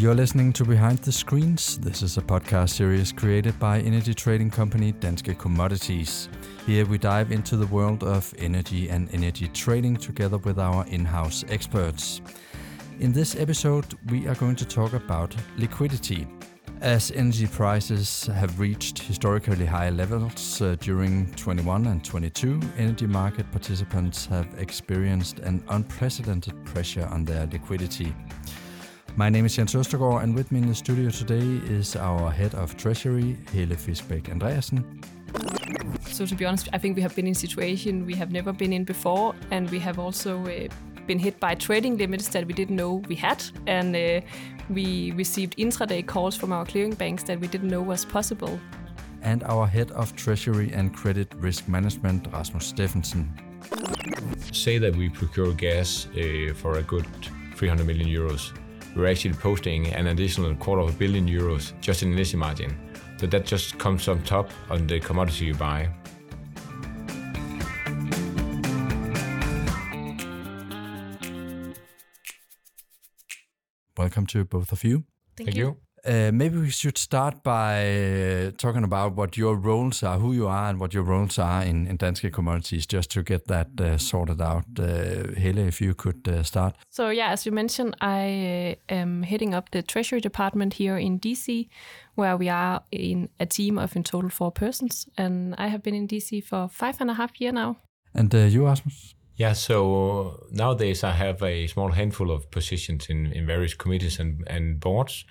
You're listening to Behind the Screens. This is a podcast series created by energy trading company Danske Commodities. Here we dive into the world of energy and energy trading together with our in house experts. In this episode, we are going to talk about liquidity. As energy prices have reached historically high levels uh, during 21 and 22, energy market participants have experienced an unprecedented pressure on their liquidity. My name is Jens Østergaard, and with me in the studio today is our head of treasury, Helle Fisbæk Andreasen. So to be honest, I think we have been in a situation we have never been in before, and we have also uh, been hit by trading limits that we didn't know we had, and uh, we received intraday calls from our clearing banks that we didn't know was possible. And our head of treasury and credit risk management, Rasmus Steffensen. Say that we procure gas uh, for a good 300 million euros. We're actually posting an additional quarter of a billion euros just in initial margin. So that just comes on top on the commodity you buy. Welcome to both of you. Thank, Thank you. Uh, maybe we should start by uh, talking about what your roles are, who you are, and what your roles are in, in Danske Commodities, just to get that uh, sorted out. Uh, Helle, if you could uh, start. So yeah, as you mentioned, I uh, am heading up the treasury department here in DC, where we are in a team of in total four persons, and I have been in DC for five and a half year now. And uh, you, Rasmus? Yeah, so nowadays I have a small handful of positions in, in various committees and, and boards,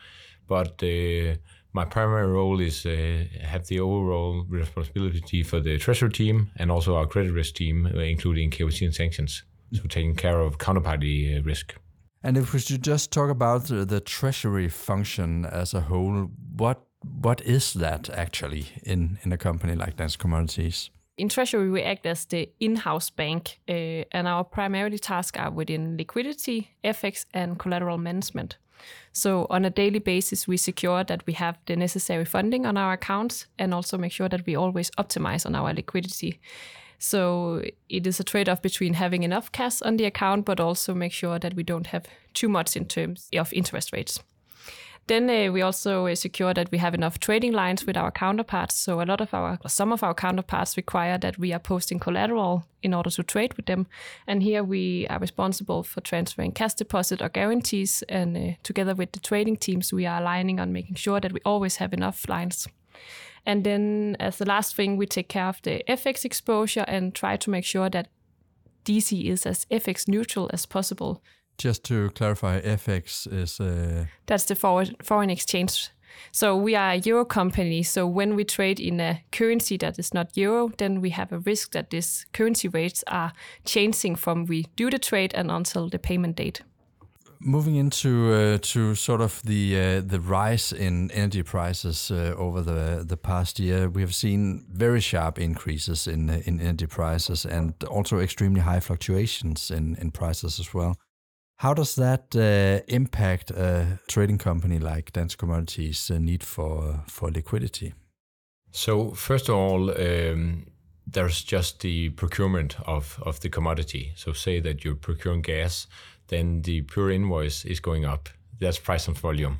but uh, my primary role is uh, have the overall responsibility for the treasury team and also our credit risk team, uh, including KYC and sanctions, so taking care of counterparty uh, risk. And if we should just talk about the, the treasury function as a whole, what what is that actually in, in a company like Danske Commodities? in Treasury, we act as the in-house bank, uh, and our primary tasks are within liquidity, FX, and collateral management. So on a daily basis, we secure that we have the necessary funding on our accounts, and also make sure that we always optimize on our liquidity. So it is a trade-off between having enough cash on the account, but also make sure that we don't have too much in terms of interest rates. Then uh, we also uh, secure that we have enough trading lines with our counterparts. So a lot of our, some of our counterparts require that we are posting collateral in order to trade with them. And here we are responsible for transferring cash deposit or guarantees. And uh, together with the trading teams, we are aligning on making sure that we always have enough lines. And then as the last thing, we take care of the FX exposure and try to make sure that DC is as FX neutral as possible just to clarify, FX is. Uh... That's the foreign, foreign exchange. So we are a euro company. So when we trade in a currency that is not euro, then we have a risk that these currency rates are changing from we do the trade and until the payment date. Moving into uh, to sort of the uh, the rise in energy prices uh, over the the past year, we have seen very sharp increases in in energy prices and also extremely high fluctuations in in prices as well. How does that uh, impact a trading company like Danske Commodities' uh, need for for liquidity? So first of all, um, there's just the procurement of of the commodity. So say that you're procuring gas, then the pure invoice is going up. That's price and volume.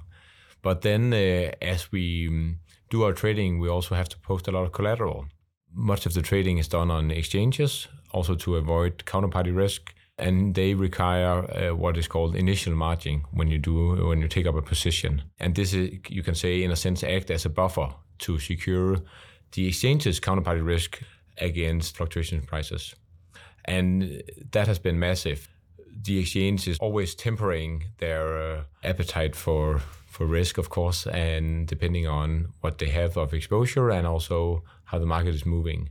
But then, uh, as we um, do our trading, we also have to post a lot of collateral. Much of the trading is done on exchanges, also to avoid counterparty risk and they require uh, what is called initial margin when you do when you take up a position. And this is you can say in a sense act as a buffer to secure the exchange's counterparty risk against fluctuation prices. And that has been massive. The exchange is always tempering their uh, appetite for for risk of course and depending on what they have of exposure and also how the market is moving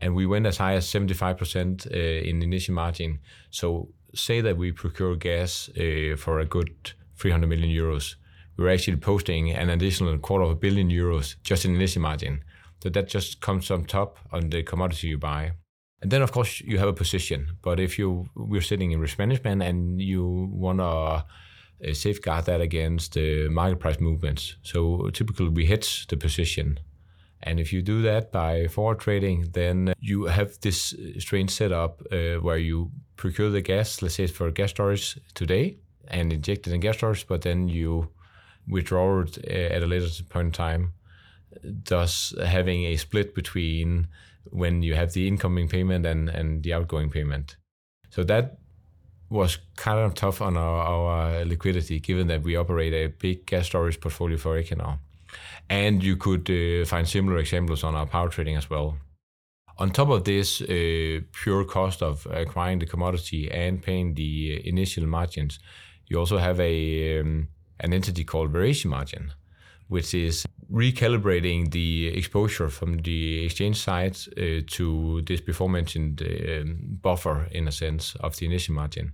and we went as high as 75% uh, in initial margin. So say that we procure gas uh, for a good 300 million euros. We're actually posting an additional quarter of a billion euros just in initial margin. So that just comes on top on the commodity you buy. And then, of course, you have a position. But if you we're sitting in risk management and you want to uh, safeguard that against the market price movements, so typically we hit the position and if you do that by forward trading, then you have this strange setup uh, where you procure the gas, let's say for gas storage today, and inject it in gas storage, but then you withdraw it uh, at a later point in time, thus having a split between when you have the incoming payment and, and the outgoing payment. So that was kind of tough on our, our liquidity, given that we operate a big gas storage portfolio for Equinor. And you could uh, find similar examples on our power trading as well. On top of this uh, pure cost of acquiring the commodity and paying the initial margins, you also have a um, an entity called variation margin, which is recalibrating the exposure from the exchange side uh, to this before mentioned um, buffer in a sense of the initial margin.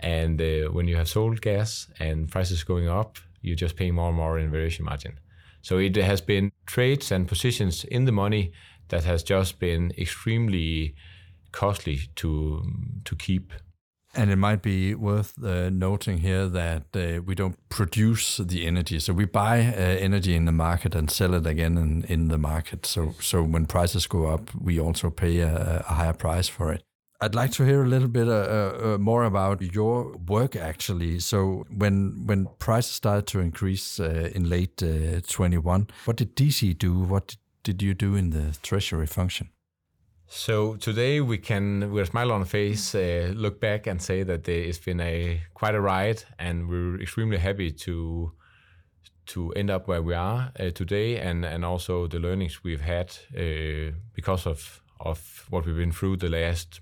And uh, when you have sold gas and prices going up, you just pay more and more in variation margin. So it has been trades and positions in the money that has just been extremely costly to to keep. And it might be worth uh, noting here that uh, we don't produce the energy, so we buy uh, energy in the market and sell it again in, in the market. So so when prices go up, we also pay a, a higher price for it. I'd like to hear a little bit uh, uh, uh more about your work actually. So when when prices started to increase uh, in late uh, 21, what did DC do? What did you do in the treasury function? So today we can, with a smile on the face, uh, look back and say that it's been a quite a ride, and we're extremely happy to to end up where we are today, and and also the learnings we've had because of of what we've been through the last,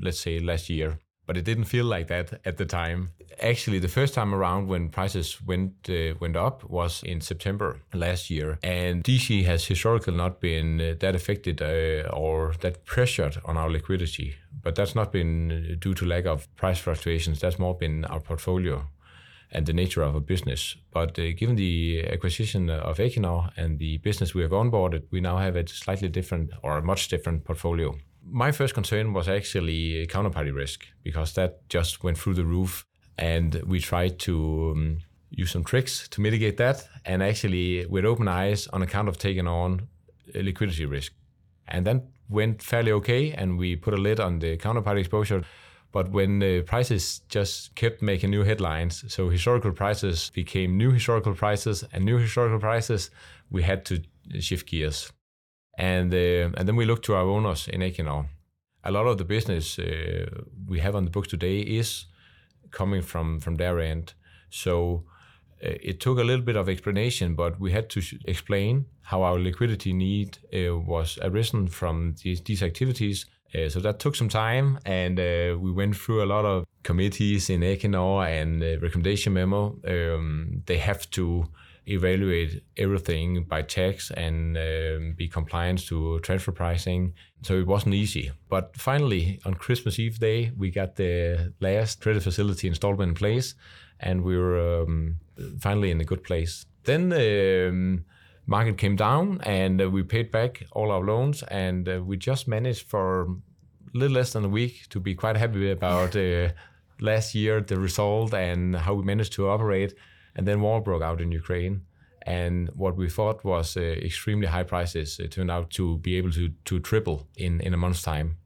let's say, last year but it didn't feel like that at the time. Actually, the first time around when prices went uh, went up was in September last year, and DC has historically not been uh, that affected uh, or that pressured on our liquidity. But that's not been due to lack of price fluctuations. That's more been our portfolio and the nature of a business. But uh, given the acquisition of Equinor and the business we have onboarded, we now have a slightly different or a much different portfolio my first concern was actually counterparty risk because that just went through the roof, and we tried to um, use some tricks to mitigate that, and actually with open eyes on account of taking on liquidity risk, and then went fairly okay, and we put a lid on the counterparty exposure. But when the prices just kept making new headlines, so historical prices became new historical prices and new historical prices, we had to shift gears and uh, and then we look to our owners in Equinor. A lot of the business uh, we have on the books today is coming from from their end. So uh, it took a little bit of explanation, but we had to explain how our liquidity need was arisen from these, activities. So that took some time, and we went through a lot of committees in Equinor and recommendation memo. Um, they have to evaluate everything by tax and um, be compliant to transfer pricing. So it wasn't easy. But finally, on Christmas Eve day, we got the last credit facility installment in place, and we were um, finally in a good place. Then the um, market came down, and uh, we paid back all our loans, and uh, we just managed for a little less than a week to be quite happy about uh, last year, the result, and how we managed to operate. And then war broke out in Ukraine. And what we thought was uh, extremely high prices uh, turned out to be able to, to triple in, in a month's time.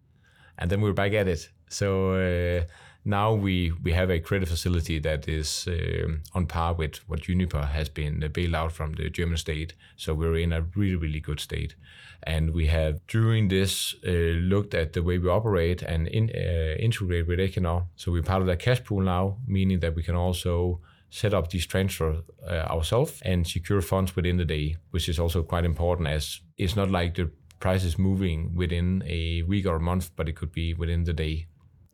And then we are back at it. So uh, now we, we have a credit facility that is um, on par with what Uniper has been bailed out from the German state. So we're in a really, really good state. And we have, during this, uh, looked at the way we operate and in, uh, integrate with Equinor. So we're part of that cash pool now, meaning that we can also set up these transfer uh, ourselves and secure funds within the day, which is also quite important as it's not like the price is moving within a week or a month, but it could be within the day.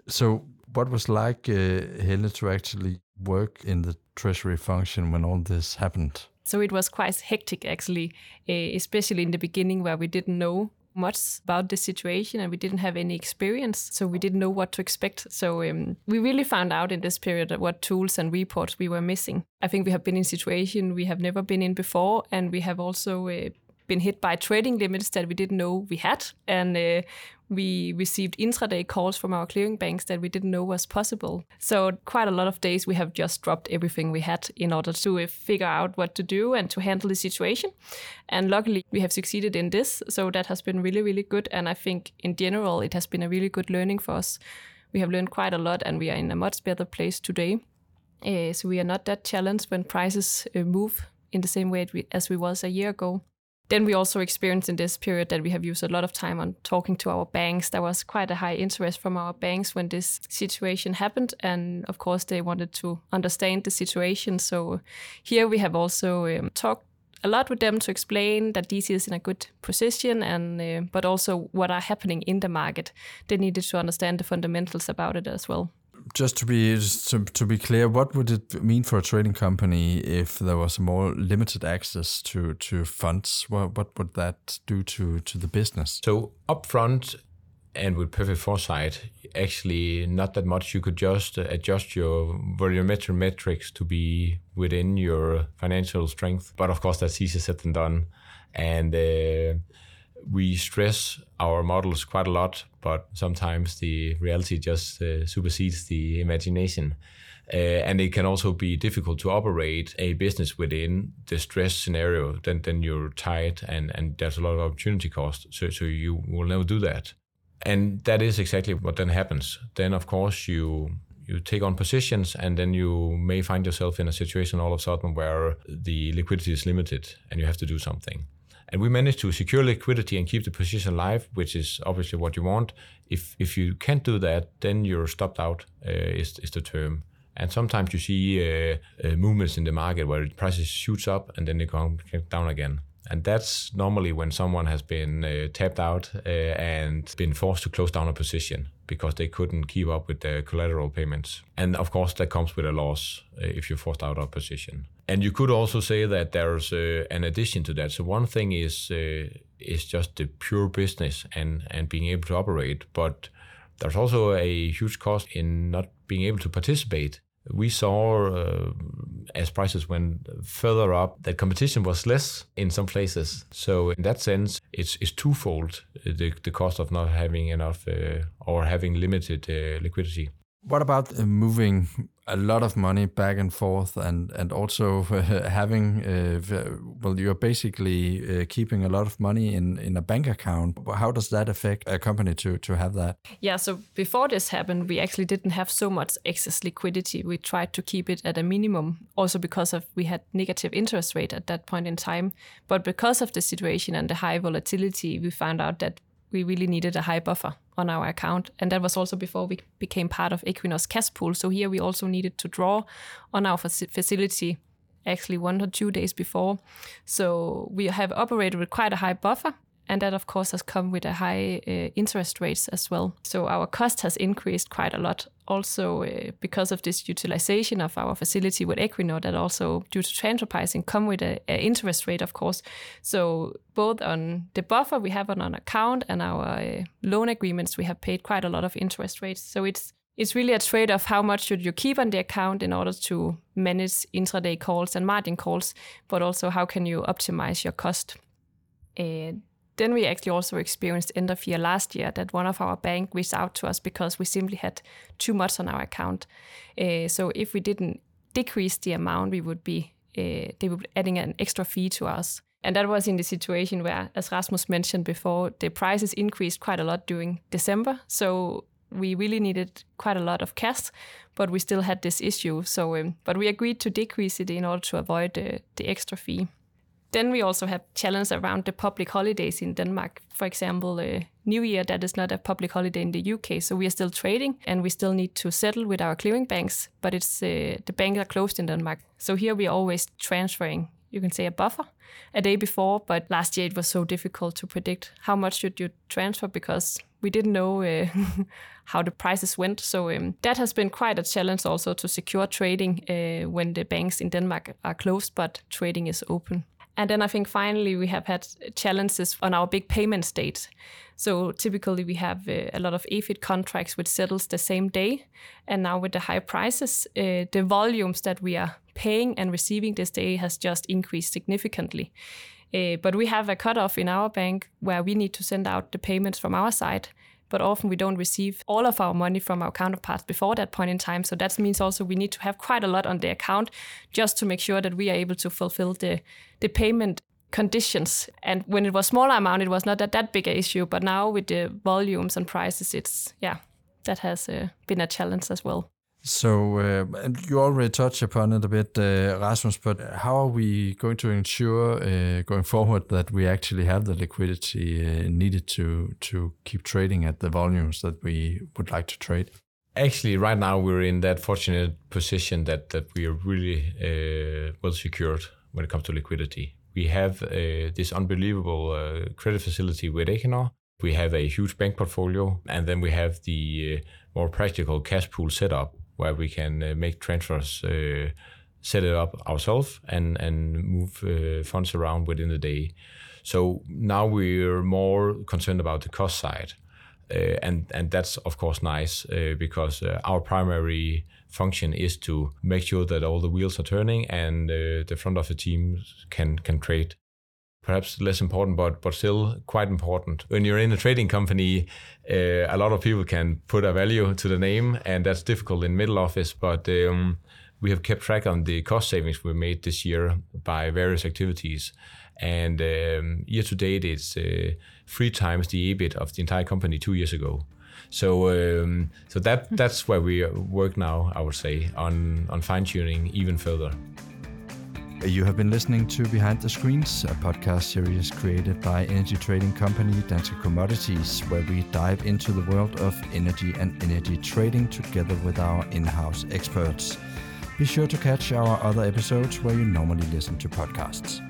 So, what was like, uh, Helle, to actually work in the treasury function when all this happened? So it was quite hectic, actually, uh, especially in the beginning where we didn't know much about the situation and we didn't have any experience, so we didn't know what to expect. So um, we really found out in this period what tools and reports we were missing. I think we have been in situation we have never been in before, and we have also uh, been hit by trading limits that we didn't know we had, and uh, we received intraday calls from our clearing banks that we didn't know was possible. So quite a lot of days we have just dropped everything we had in order to uh, figure out what to do and to handle the situation. And luckily we have succeeded in this, so that has been really really good. And I think in general it has been a really good learning for us. We have learned quite a lot, and we are in a much better place today. Uh, so we are not that challenged when prices uh, move in the same way as we was a year ago. Then we also experienced in this period that we have used a lot of time on talking to our banks. There was quite a high interest from our banks when this situation happened. And of course, they wanted to understand the situation. So here we have also um, talked a lot with them to explain that DC is in a good position and uh, but also what are happening in the market. They needed to understand the fundamentals about it as well just to be just to, to be clear, what would it mean for a trading company if there was more limited access to to funds? What what would that do to to the business? So upfront and with perfect foresight, actually not that much. You could just adjust your volumetric metrics to be within your financial strength. But of course, that's easier said than done. And uh, we stress our models quite a lot, but sometimes the reality just uh, supersedes the imagination. Uh, and it can also be difficult to operate a business within the stress scenario. Then, then you're tight, and, and there's a lot of opportunity cost. So, so you will never do that. And that is exactly what then happens. Then, of course, you you take on positions, and then you may find yourself in a situation all of a sudden where the liquidity is limited, and you have to do something. And we managed to secure liquidity and keep the position alive, which is obviously what you want. If if you can't do that, then you're stopped out. Uh, is is the term. And sometimes you see uh, uh, movements in the market where the prices shoots up and then they come down again. And that's normally when someone has been uh, tapped out uh, and been forced to close down a position because they couldn't keep up with the collateral payments. And of course, that comes with a loss uh, if you're forced out of position. And you could also say that there's uh, an addition to that. So one thing is uh, is just the pure business and and being able to operate, but there's also a huge cost in not being able to participate we saw uh, as prices went further up that competition was less in some places. So in that sense, it's, it's twofold the, the cost of not having enough uh, or having limited uh, liquidity. What about uh, moving a lot of money back and forth, and and also having uh, well, you're basically uh, keeping a lot of money in in a bank account. How does that affect a company to to have that? Yeah, so before this happened, we actually didn't have so much excess liquidity. We tried to keep it at a minimum, also because of we had negative interest rate at that point in time. But because of the situation and the high volatility, we found out that we really needed a high buffer on our account. And that was also before we became part of Equinor cash pool. So here we also needed to draw on our facility actually one or two days before. So we have operated with quite a high buffer and that of course has come with a high uh, interest rates as well. So our cost has increased quite a lot. Also uh, because of this utilization of our facility with Equinor, that also due to transfer pricing come with a, a interest rate, of course. So both on the buffer we have on an account and our uh, loan agreements, we have paid quite a lot of interest rates. So it's it's really a trade of how much should you keep on the account in order to manage intraday calls and margin calls, but also how can you optimize your cost. And then we actually also experienced end of year last year that one of our bank reached out to us because we simply had too much on our account. Uh, so if we didn't decrease the amount, we would be uh, they would be adding an extra fee to us. And that was in the situation where, as Rasmus mentioned before, the prices increased quite a lot during December. So we really needed quite a lot of cash, but we still had this issue. So, um, but we agreed to decrease it in order to avoid the, the extra fee. Then we also have challenges around the public holidays in Denmark. For example, uh, New Year, that is not a public holiday in the UK, so we are still trading and we still need to settle with our clearing banks, but it's uh, the banks are closed in Denmark. So here we are always transferring, you can say a buffer a day before, but last year it was so difficult to predict how much should you transfer because we didn't know uh, how the prices went. So um, that has been quite a challenge also to secure trading uh, when the banks in Denmark are closed, but trading is open. And then I think finally we have had challenges on our big payment dates. So typically we have uh, a lot of EFET contracts which settles the same day. And now with the high prices, uh, the volumes that we are paying and receiving this day has just increased significantly. Uh, but we have a cutoff in our bank where we need to send out the payments from our side but often we don't receive all of our money from our counterparts before that point in time. So that means also we need to have quite a lot on the account just to make sure that we are able to fulfill the, the payment conditions. And when it was smaller amount, it was not that, that big a issue. But now with the volumes and prices, it's, yeah, that has uh, been a challenge as well. So, uh, and you already touched upon it a bit, uh, Rasmus, but how are we going to ensure uh, going forward that we actually have the liquidity uh, needed to, to keep trading at the volumes that we would like to trade? Actually, right now we're in that fortunate position that, that we are really uh, well secured when it comes to liquidity. We have uh, this unbelievable credit facility with Equinor. We have a huge bank portfolio, and then we have the more practical cash pool setup where we can uh, make transfers, uh, set it up ourselves, and and move uh, funds around within the day. So now we're more concerned about the cost side. Uh, and and that's of course nice uh, because uh, our primary function is to make sure that all the wheels are turning and the front office teams can can trade perhaps less important, but but still quite important. When you're in a trading company, uh, a lot of people can put a value to the name, and that's difficult in middle office. But um, we have kept track on the cost savings we made this year by various activities, and um, year to date it's uh, three times the EBIT of the entire company two years ago. So um, so that that's where we work now. I would say on on fine tuning even further. You have been listening to Behind the Screens, a podcast series created by energy trading company Danske Commodities, where we dive into the world of energy and energy trading together with our in house experts. Be sure to catch our other episodes where you normally listen to podcasts.